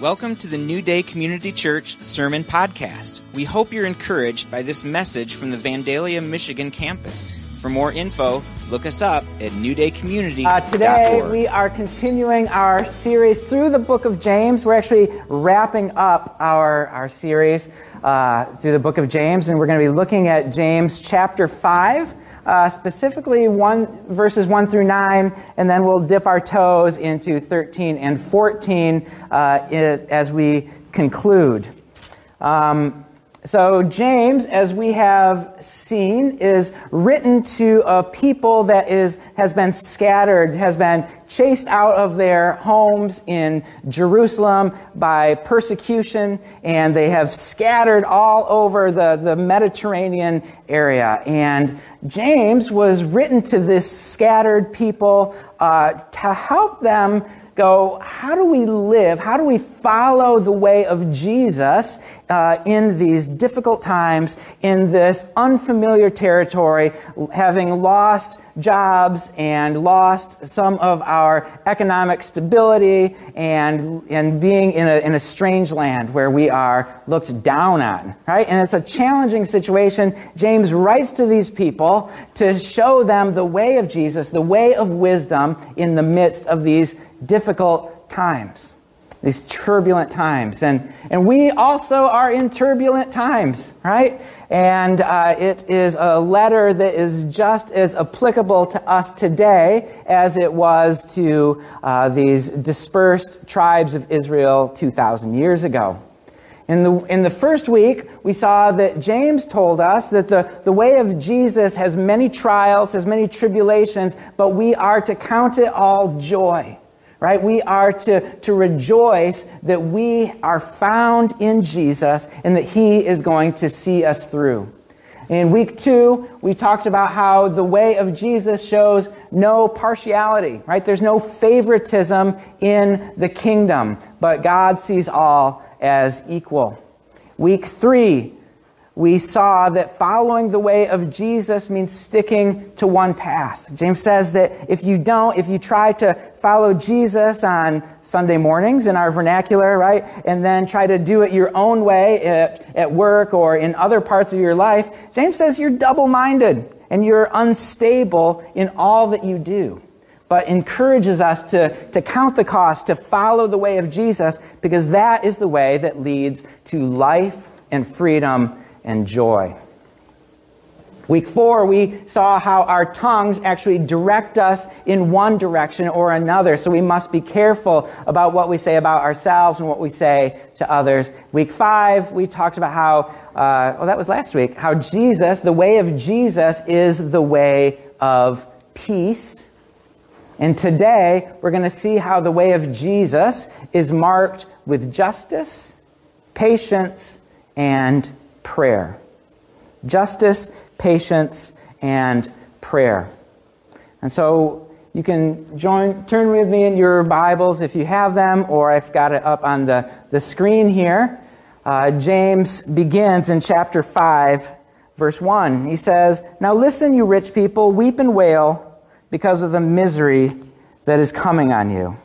Welcome to the New Day Community Church Sermon Podcast. We hope you're encouraged by this message from the Vandalia, Michigan campus. For more info, look us up at newdaycommunity.org. Uh, today, we are continuing our series through the book of James. We're actually wrapping up our, our series uh, through the book of James, and we're going to be looking at James chapter 5 uh, specifically one, verses 1 through 9, and then we'll dip our toes into 13 and 14 uh, it, as we conclude. Um, so, James, as we have seen, is written to a people that is, has been scattered, has been chased out of their homes in Jerusalem by persecution, and they have scattered all over the, the Mediterranean area. And James was written to this scattered people uh, to help them go, how do we live? How do we follow the way of Jesus uh, in these difficult times, in this unfamiliar territory, having lost jobs and lost some of our economic stability and, and being in a, in a strange land where we are looked down on, right? And it's a challenging situation. James writes to these people to show them the way of Jesus, the way of wisdom in the midst of these difficult times these turbulent times. And, and we also are in turbulent times, right? And uh, it is a letter that is just as applicable to us today as it was to uh, these dispersed tribes of Israel 2,000 years ago. In the, in the first week, we saw that James told us that the, the way of Jesus has many trials, has many tribulations, but we are to count it all joy right? We are to, to rejoice that we are found in Jesus and that He is going to see us through. In week two, we talked about how the way of Jesus shows no partiality, right? There's no favoritism in the kingdom, but God sees all as equal. Week three, we saw that following the way of Jesus means sticking to one path. James says that if you don't, if you try to follow Jesus on Sunday mornings in our vernacular, right, and then try to do it your own way at, at work or in other parts of your life, James says you're double minded and you're unstable in all that you do. But encourages us to, to count the cost, to follow the way of Jesus, because that is the way that leads to life and freedom and joy. Week four, we saw how our tongues actually direct us in one direction or another. So we must be careful about what we say about ourselves and what we say to others. Week five, we talked about how, uh, well, that was last week, how Jesus, the way of Jesus, is the way of peace. And today, we're going to see how the way of Jesus is marked with justice, patience, and prayer. Justice, patience, and prayer. And so you can join, turn with me in your Bibles if you have them, or I've got it up on the, the screen here. Uh, James begins in chapter 5, verse 1. He says, Now listen, you rich people, weep and wail because of the misery that is coming on you.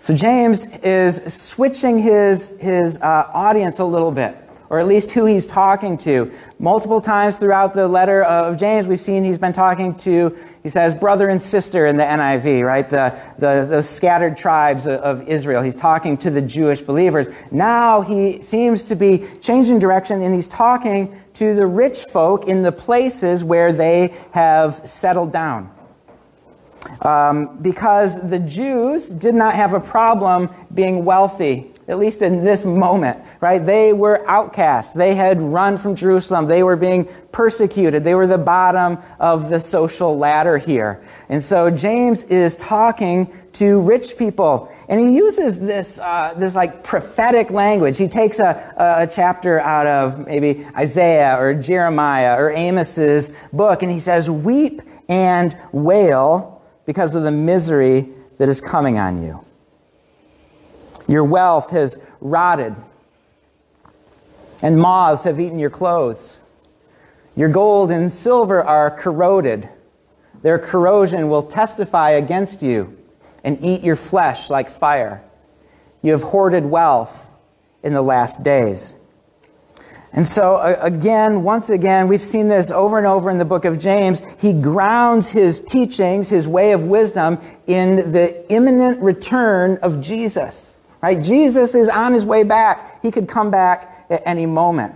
So James is switching his, his uh, audience a little bit or at least who he's talking to. Multiple times throughout the letter of James, we've seen he's been talking to, he says, brother and sister in the NIV, right? The, the, the scattered tribes of Israel. He's talking to the Jewish believers. Now he seems to be changing direction and he's talking to the rich folk in the places where they have settled down. Um, because the Jews did not have a problem being wealthy at least in this moment, right? They were outcasts. They had run from Jerusalem. They were being persecuted. They were the bottom of the social ladder here. And so James is talking to rich people. And he uses this, uh, this like prophetic language. He takes a, a chapter out of maybe Isaiah or Jeremiah or Amos's book, and he says, Weep and wail because of the misery that is coming on you. Your wealth has rotted, and moths have eaten your clothes. Your gold and silver are corroded. Their corrosion will testify against you and eat your flesh like fire. You have hoarded wealth in the last days. And so, again, once again, we've seen this over and over in the book of James. He grounds his teachings, his way of wisdom, in the imminent return of Jesus. Right? Jesus is on his way back. He could come back at any moment.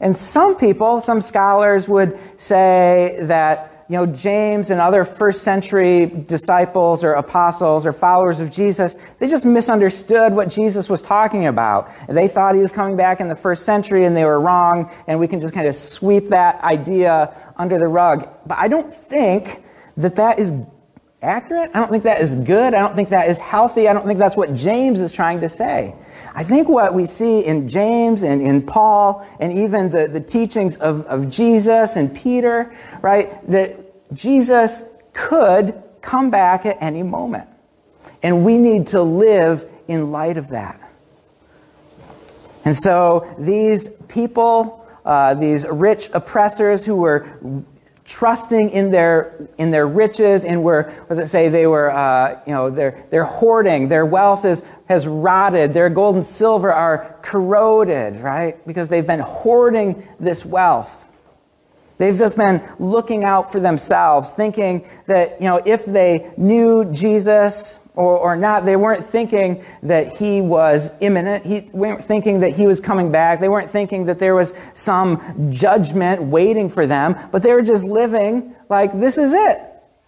And some people, some scholars would say that you know, James and other first century disciples or apostles or followers of Jesus, they just misunderstood what Jesus was talking about. They thought he was coming back in the first century and they were wrong, and we can just kind of sweep that idea under the rug. But I don't think that that is accurate. I don't think that is good. I don't think that is healthy. I don't think that's what James is trying to say. I think what we see in James and in Paul and even the, the teachings of, of Jesus and Peter, right, that Jesus could come back at any moment. And we need to live in light of that. And so these people, uh, these rich oppressors who were trusting in their in their riches and were what does it say they were uh, you know they're they're hoarding their wealth is has rotted their gold and silver are corroded right because they've been hoarding this wealth they've just been looking out for themselves thinking that you know if they knew jesus or, or not. They weren't thinking that he was imminent. He weren't thinking that he was coming back. They weren't thinking that there was some judgment waiting for them, but they were just living like this is it.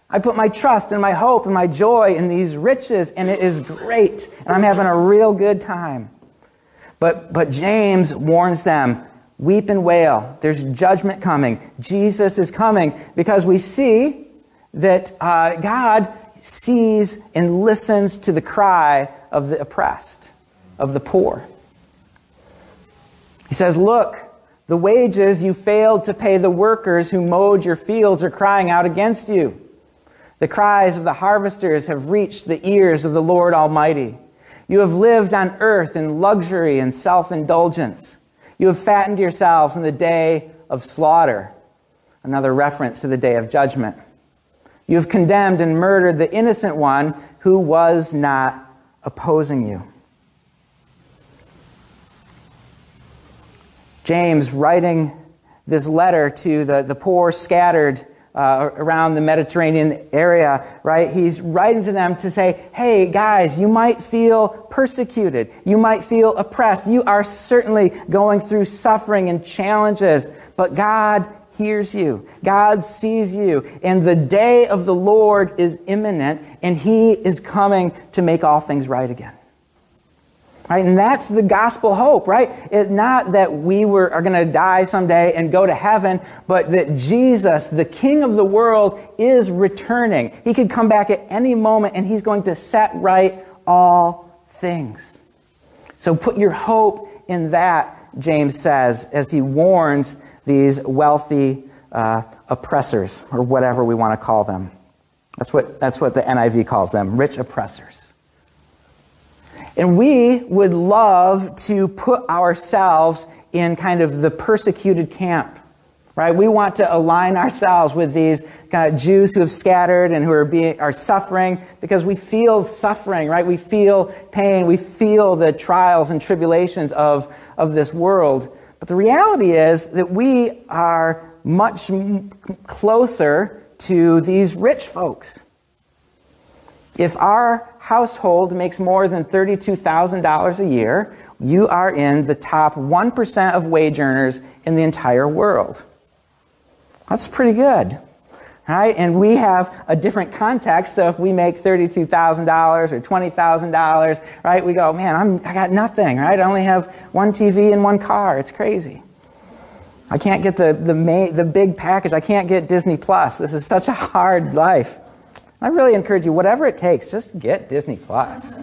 I put my trust and my hope and my joy in these riches, and it is great, and I'm having a real good time. But, but James warns them weep and wail. There's judgment coming. Jesus is coming because we see that uh, God sees and listens to the cry of the oppressed, of the poor. He says, Look, the wages you failed to pay the workers who mowed your fields are crying out against you. The cries of the harvesters have reached the ears of the Lord Almighty. You have lived on earth in luxury and self indulgence. You have fattened yourselves in the day of slaughter. Another reference to the day of judgment. You have condemned and murdered the innocent one who was not opposing you. James, writing this letter to the, the poor scattered uh, around the Mediterranean area, right? He's writing to them to say, hey, guys, you might feel persecuted. You might feel oppressed. You are certainly going through suffering and challenges, but God hears you. God sees you. And the day of the Lord is imminent, and He is coming to make all things right again. Right? And that's the gospel hope, right? It's not that we were, are going to die someday and go to heaven, but that Jesus, the King of the world, is returning. He could come back at any moment and he's going to set right all things. So put your hope in that, James says, as he warns these wealthy uh, oppressors, or whatever we want to call them. That's what, that's what the NIV calls them rich oppressors. And we would love to put ourselves in kind of the persecuted camp, right? We want to align ourselves with these kind of Jews who have scattered and who are, being, are suffering because we feel suffering, right? We feel pain. We feel the trials and tribulations of, of this world. But the reality is that we are much closer to these rich folks. If our household makes more than $32,000 a year, you are in the top 1% of wage earners in the entire world. That's pretty good right? And we have a different context. So if we make $32,000 or $20,000, right, we go, man, I'm, I got nothing, right? I only have one TV and one car. It's crazy. I can't get the, the, the big package. I can't get Disney Plus. This is such a hard life. I really encourage you, whatever it takes, just get Disney Plus.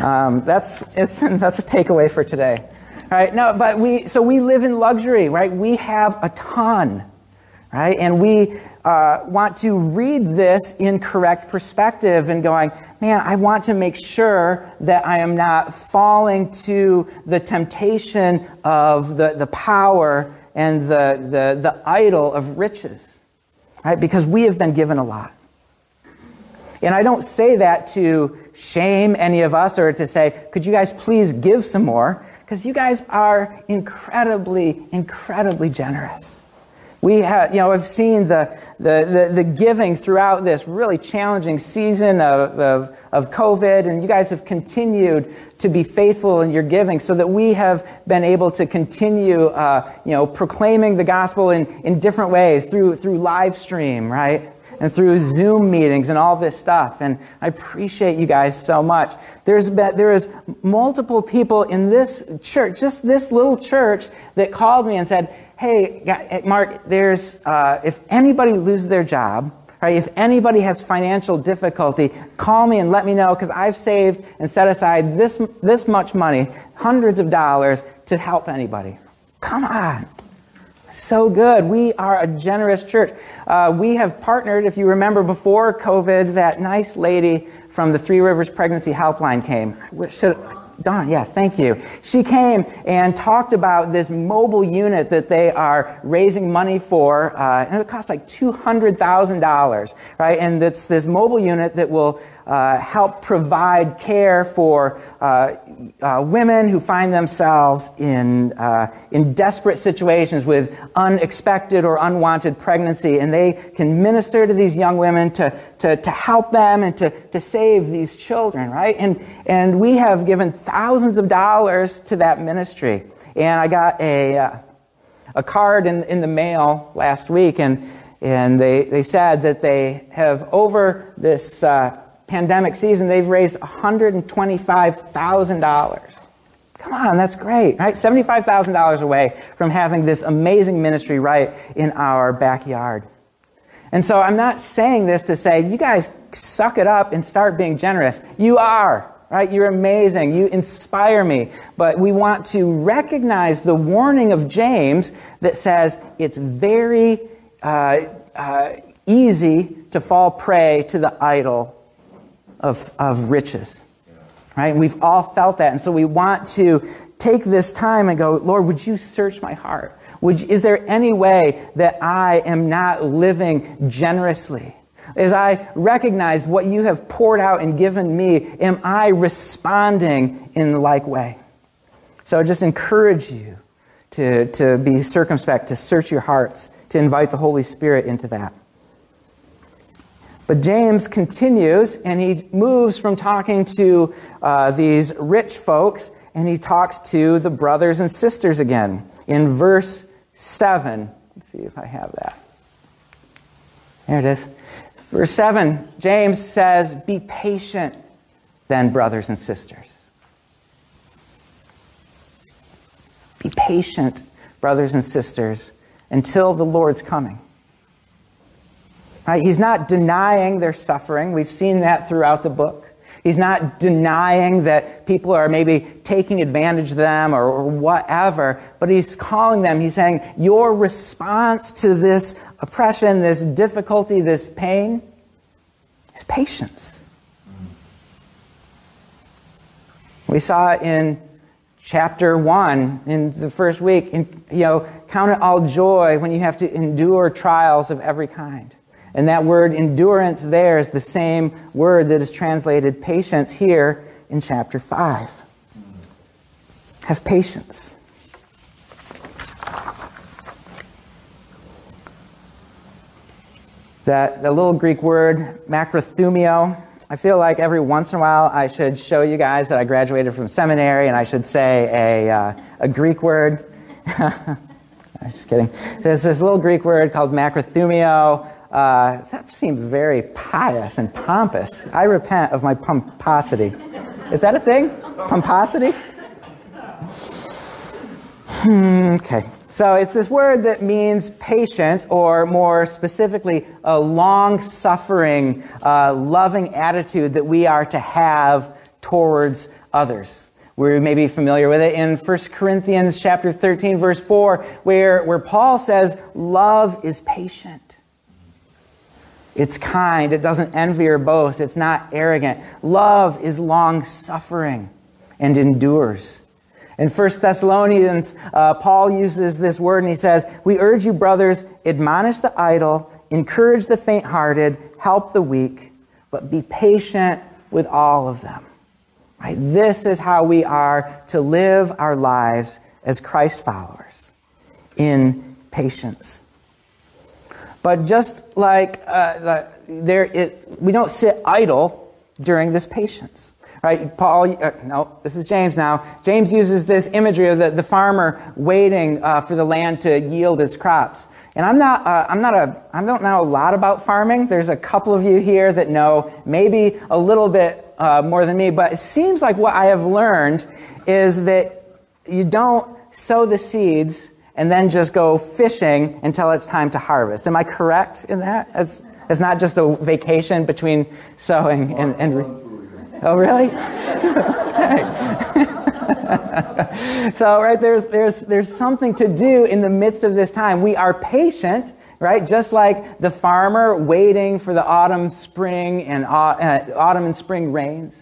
Um, that's, it's, that's a takeaway for today. Right? No, but we, so we live in luxury, right? We have a ton, right? And we, uh, want to read this in correct perspective and going, man, I want to make sure that I am not falling to the temptation of the, the power and the, the, the idol of riches, right? Because we have been given a lot. And I don't say that to shame any of us or to say, could you guys please give some more? Because you guys are incredibly, incredibly generous. We have, you know, I've seen the, the, the, the, giving throughout this really challenging season of, of, of COVID, and you guys have continued to be faithful in your giving so that we have been able to continue, uh, you know, proclaiming the gospel in, in different ways through, through live stream, right? And through Zoom meetings and all this stuff. And I appreciate you guys so much. There's been, there is multiple people in this church, just this little church, that called me and said, hey, Mark, there's, uh, if anybody loses their job, right, if anybody has financial difficulty, call me and let me know because I've saved and set aside this, this much money, hundreds of dollars, to help anybody. Come on. So good. We are a generous church. Uh, we have partnered, if you remember before COVID, that nice lady from the Three Rivers Pregnancy Helpline came. Should, Dawn, yeah, thank you. She came and talked about this mobile unit that they are raising money for, uh, and it costs like $200,000, right? And it's this mobile unit that will uh, help provide care for uh, uh, women who find themselves in, uh, in desperate situations with unexpected or unwanted pregnancy. And they can minister to these young women to, to, to help them and to, to save these children, right? And, and we have given thousands of dollars to that ministry. And I got a, uh, a card in, in the mail last week, and, and they, they said that they have, over this uh, pandemic season, they've raised $125,000. Come on, that's great, right? $75,000 away from having this amazing ministry right in our backyard. And so I'm not saying this to say, you guys suck it up and start being generous. You are, right? You're amazing. You inspire me. But we want to recognize the warning of James that says it's very uh, uh, easy to fall prey to the idol of, of riches. Right? We've all felt that. And so we want to take this time and go, Lord, would you search my heart? Would is there any way that I am not living generously? As I recognize what you have poured out and given me, am I responding in like way? So I just encourage you to, to be circumspect, to search your hearts, to invite the Holy Spirit into that. But James continues and he moves from talking to uh, these rich folks and he talks to the brothers and sisters again. In verse 7, let's see if I have that. There it is. Verse 7, James says, Be patient then, brothers and sisters. Be patient, brothers and sisters, until the Lord's coming. Right? He's not denying their suffering. We've seen that throughout the book. He's not denying that people are maybe taking advantage of them or, or, whatever, but he's calling them, he's saying, Your response to this oppression, this difficulty, this pain is patience. We saw in chapter 1 in the first week, in, you know, count it all joy when you have to endure trials of every kind. And that word endurance there is the same word that is translated patience here in chapter 5. Have patience. That the little Greek word macrothumio, I feel like every once in a while I should show you guys that I graduated from seminary and I should say a, uh, a Greek word. Just kidding. There's this little Greek word called macrothumio uh, that seems very pious and pompous. I repent of my pomposity. Is that a thing? Pomposity? Hmm, okay. So it's this word that means patience, or more specifically, a long suffering, uh, loving attitude that we are to have towards others. We may be familiar with it in 1 Corinthians chapter 13, verse 4, where, where Paul says, Love is patient. It's kind. It doesn't envy or boast. It's not arrogant. Love is long suffering and endures. In 1 Thessalonians, uh, Paul uses this word and he says, We urge you, brothers, admonish the idle, encourage the faint hearted, help the weak, but be patient with all of them. Right? This is how we are to live our lives as Christ followers in patience. But just like uh, there, it, we don't sit idle during this patience. Right? Paul, uh, no, this is James now. James uses this imagery of the, the farmer waiting uh, for the land to yield its crops. And I'm not, uh, I'm not a, I don't know a lot about farming. There's a couple of you here that know maybe a little bit uh, more than me, but it seems like what I have learned is that you don't sow the seeds and then just go fishing until it's time to harvest. Am I correct in that? It's, it's not just a vacation between sowing and, and re- oh really? so, right, there's, there's, there's something to do in the midst of this time. We are patient, right? Just like the farmer waiting for the autumn, spring, and uh, autumn and spring rains,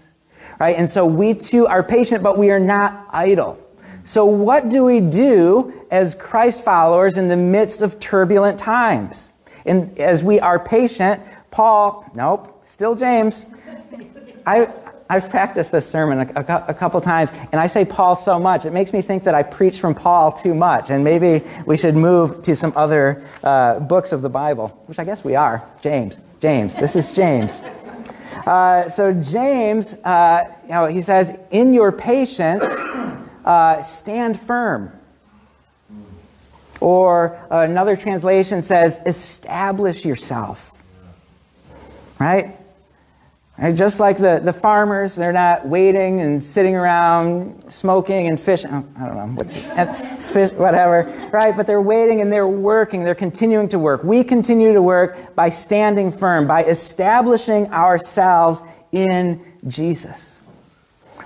right? And so we too are patient, but we are not idle. So, what do we do as Christ followers in the midst of turbulent times? And as we are patient, Paul, nope, still James. I, I've practiced this sermon a, a, a, couple times, and I say Paul so much, it makes me think that I preach from Paul too much, and maybe we should move to some other uh, books of the Bible, which I guess we are. James, James, this is James. Uh, so James, uh, you know, he says, "In your patience, uh, stand firm." Or another translation says, "Establish yourself." Right? Right? Just like the, the farmers, they're not waiting and sitting around smoking and fishing. Oh, I don't know. What, fish, whatever. Right? But they're waiting and they're working. They're continuing to work. We continue to work by standing firm, by establishing ourselves in Jesus.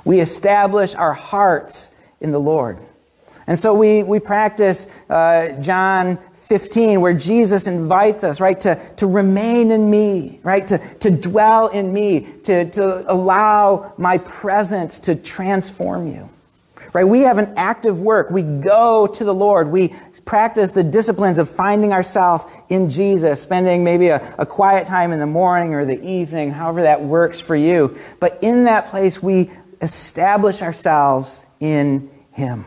We establish our hearts in the Lord. And so we, we practice uh, John 15, where Jesus invites us, right, to, to remain in me, right, to, to dwell in me, to, to allow my presence to transform you. Right? We have an active work. We go to the Lord. We practice the disciplines of finding ourselves in Jesus, spending maybe a, a quiet time in the morning or the evening, however that works for you. But in that place, we establish ourselves in Him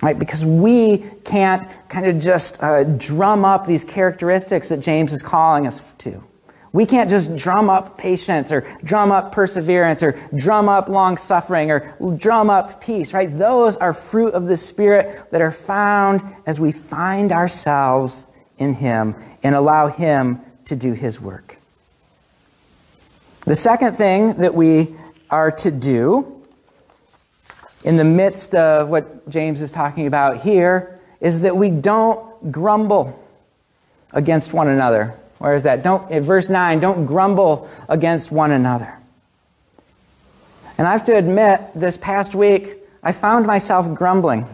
right? Because we can't kind of just uh, drum up these characteristics that James is calling us to. We can't just drum up patience or drum up perseverance or drum up long suffering or drum up peace, right? Those are fruit of the Spirit that are found as we find ourselves in Him and allow Him to do His work. The second thing that we are to do in the midst of what James is talking about here is that we don't grumble against one another. Where is that? Don't, in verse 9, don't grumble against one another. And I have to admit, this past week, I found myself grumbling.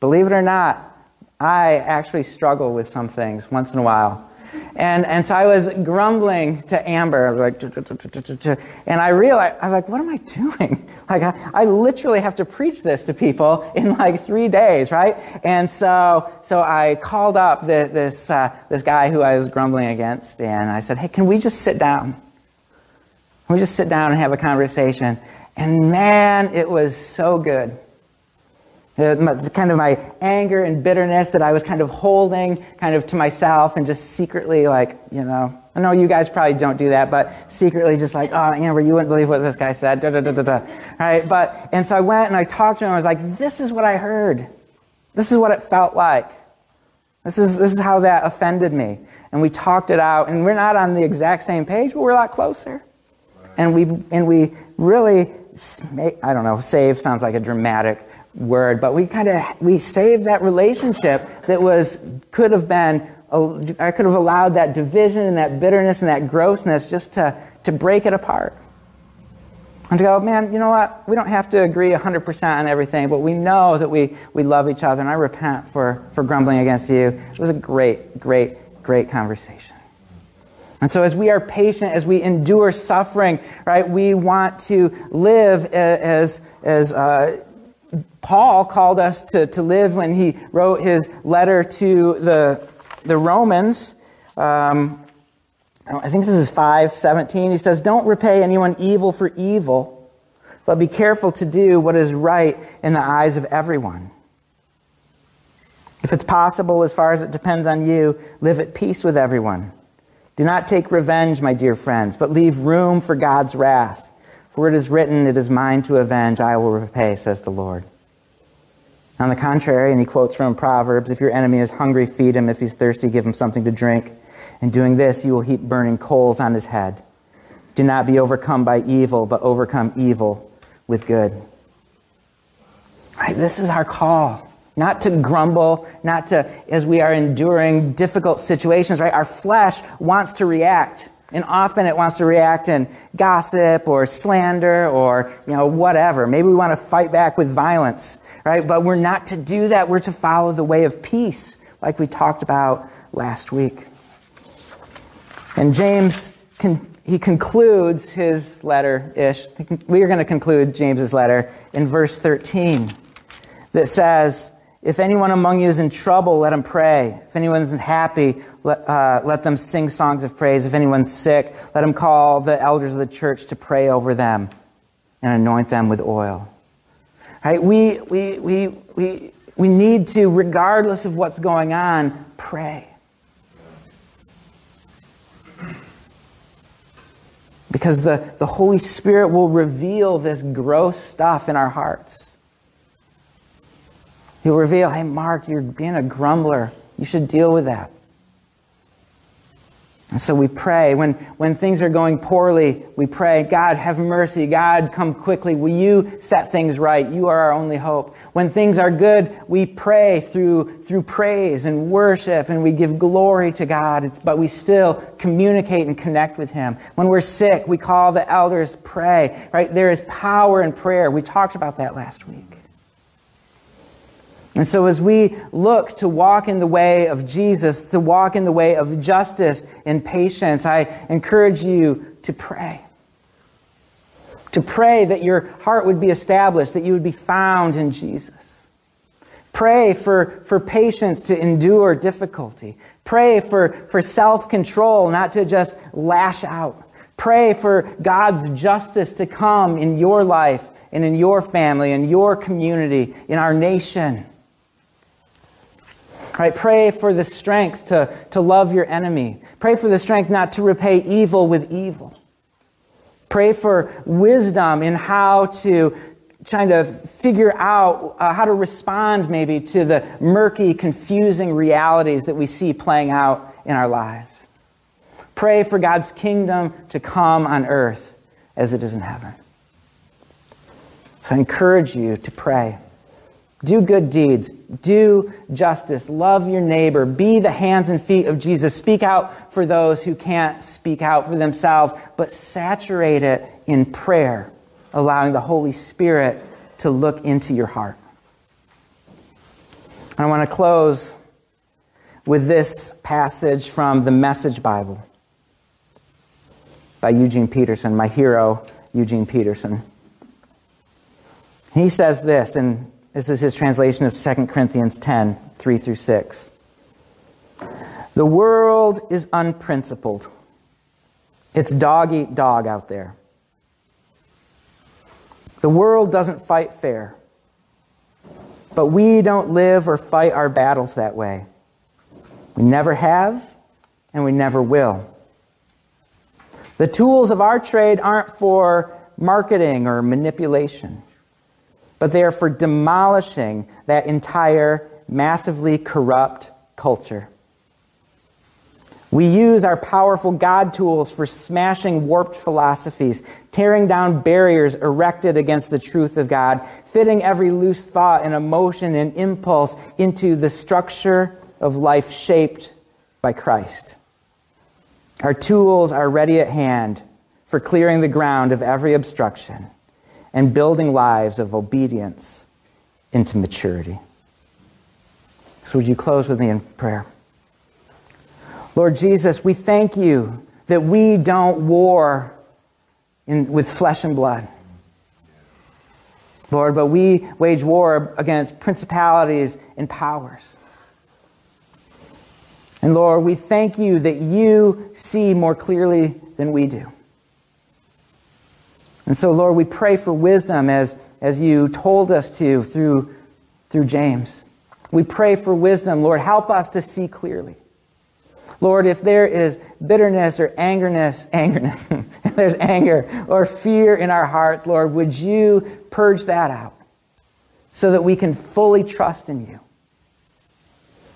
Believe it or not, I actually struggle with some things once in a while. And, and so I was grumbling to Amber, like, and I realized, I was like, what am I doing? Like, I, I literally have to preach this to people in like three days, right? And so, so I called up the, this, uh, this guy who I was grumbling against, and I said, hey, can we just sit down? Can we just sit down and have a conversation? And man, it was so good. Uh, the, kind of my anger and bitterness that I was kind of holding kind of to myself and just secretly like, you know, I know you guys probably don't do that, but secretly just like, oh, Amber, you wouldn't believe what this guy said, da da da da da. Right? But, and so I went and I talked to him. I was like, this is what I heard. This is what it felt like. This is, this is how that offended me. And we talked it out, and we're not on the exact same page, but we're a lot closer. And we, and we really, I don't know, save sounds like a dramatic word, but we kind of we saved that relationship that was could have been I could have allowed that division and that bitterness and that grossness just to to break it apart. And to go, man, you know what? We don't have to agree 100% on everything, but we know that we, we love each other, and I repent for, for grumbling against you. It was a great, great, great conversation. And so, as we are patient, as we endure suffering, right, we want to live as, as uh, Paul called us to, to live when he wrote his letter to the, the Romans. Um, I think this is 517. He says, Don't repay anyone evil for evil, but be careful to do what is right in the eyes of everyone. If it's possible, as far as it depends on you, live at peace with everyone. Do not take revenge, my dear friends, but leave room for God's wrath. For it is written, It is mine to avenge, I will repay, says the Lord. On the contrary, and he quotes from Proverbs, if your enemy is hungry, feed him. If he's thirsty, give him something to drink. In doing this, you will heap burning coals on his head. Do not be overcome by evil, but overcome evil with good. Right, this is our call. Not to grumble, not to, as we are enduring difficult situations, right? Our flesh wants to react. And often it wants to react in gossip or slander or, you know, whatever. Maybe we want to fight back with violence, right? But we're not to do that. We're to follow the way of peace, like we talked about last week. And James, he concludes his letter ish. We are going to conclude James's letter in verse 13 that says, If anyone among you is in trouble, let him pray. If anyone's happy, let, uh, let them sing songs of praise. If anyone's sick, let him call the elders of the church to pray over them and anoint them with oil. Right? We, we, we, we, we need to, regardless of what's going on, pray. Because the, the Holy Spirit will reveal this gross stuff in our hearts. He'll reveal, hey, Mark, you're being a grumbler. You should deal with that. And so we pray. When, when things are going poorly, we pray, God, have mercy. God, come quickly. Will you set things right? You are our only hope. When things are good, we pray through, through praise and worship and we give glory to God, but we still communicate and connect with Him. When we're sick, we call the elders, pray, right? There is power in prayer. We talked about that last week. And so, as we look to walk in the way of Jesus, to walk in the way of justice and patience, I encourage you to pray. To pray that your heart would be established, that you would be found in Jesus. Pray for, for patience to endure difficulty. Pray for, for self control, not to just lash out. Pray for God's justice to come in your life and in your family, in your community, in our nation. Right? Pray for the strength to, to love your enemy. Pray for the strength not to repay evil with evil. Pray for wisdom in how to trying to figure out uh, how to respond maybe to the murky, confusing realities that we see playing out in our lives. Pray for God's kingdom to come on earth as it is in heaven. So I encourage you to pray. Do good deeds. Do justice. Love your neighbor. Be the hands and feet of Jesus. Speak out for those who can't speak out for themselves, but saturate it in prayer, allowing the Holy Spirit to look into your heart. I want to close with this passage from the Message Bible by Eugene Peterson, my hero, Eugene Peterson. He says this in this is his translation of 2 Corinthians 10 3 through 6. The world is unprincipled. It's dog eat dog out there. The world doesn't fight fair. But we don't live or fight our battles that way. We never have, and we never will. The tools of our trade aren't for marketing or manipulation but they are for demolishing that entire massively corrupt culture. We use our powerful God tools for smashing warped philosophies, tearing down barriers erected against the truth of God, fitting every loose thought and emotion and impulse into the structure of life shaped by Christ. Our tools are ready at hand for clearing the ground of every obstruction and building lives of obedience into maturity. So, would you close with me in prayer? Lord Jesus, we thank you that we don't war in, with flesh and blood. Lord, but we wage war against principalities and powers. And Lord, we thank you that you see more clearly than we do. And so, Lord, we pray for wisdom as, as you told us to through, through James. We pray for wisdom. Lord, help us to see clearly. Lord, if there is bitterness or angerness, angerness, if there's anger or fear in our hearts, Lord, would you purge that out so that we can fully trust in you?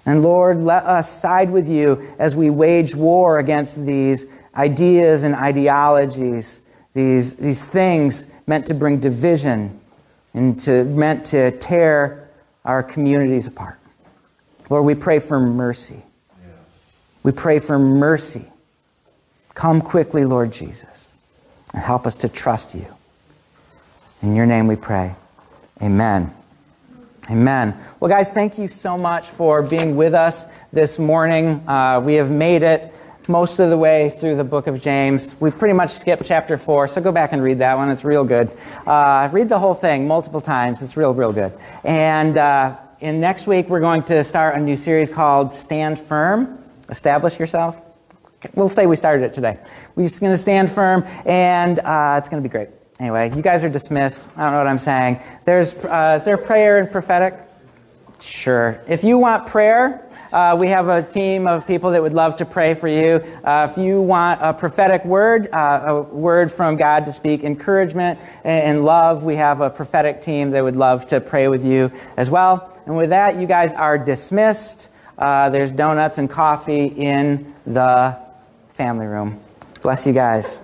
And Lord, let us side with you as we wage war against these ideas and ideologies, these, these things meant to bring division and to, meant to tear our communities apart. Lord, we pray for mercy. Yes. We pray for mercy. Come quickly, Lord Jesus, and help us to trust you. In your name we pray. Amen. Amen. Well, guys, thank you so much for being with us this morning. Uh, we have made it most of the way through the book of James. We've pretty much skipped chapter 4, so go back and read that one. It's real good. Uh, read the whole thing multiple times. It's real, real good. And uh, in next week, we're going to start a new series called Stand Firm. Establish yourself. We'll say we started it today. We're just going to stand firm, and uh, it's going to be great. Anyway, you guys are dismissed. I don't know what I'm saying. There's, uh, is there prayer and prophetic? Sure. If you want prayer, uh, we have a team of people that would love to pray for you. Uh, if you want a prophetic word, uh, a word from God to speak encouragement and, and, love, we have a prophetic team that would love to pray with you as well. And with that, you guys are dismissed. Uh, there's donuts and coffee in the family room. Bless you guys.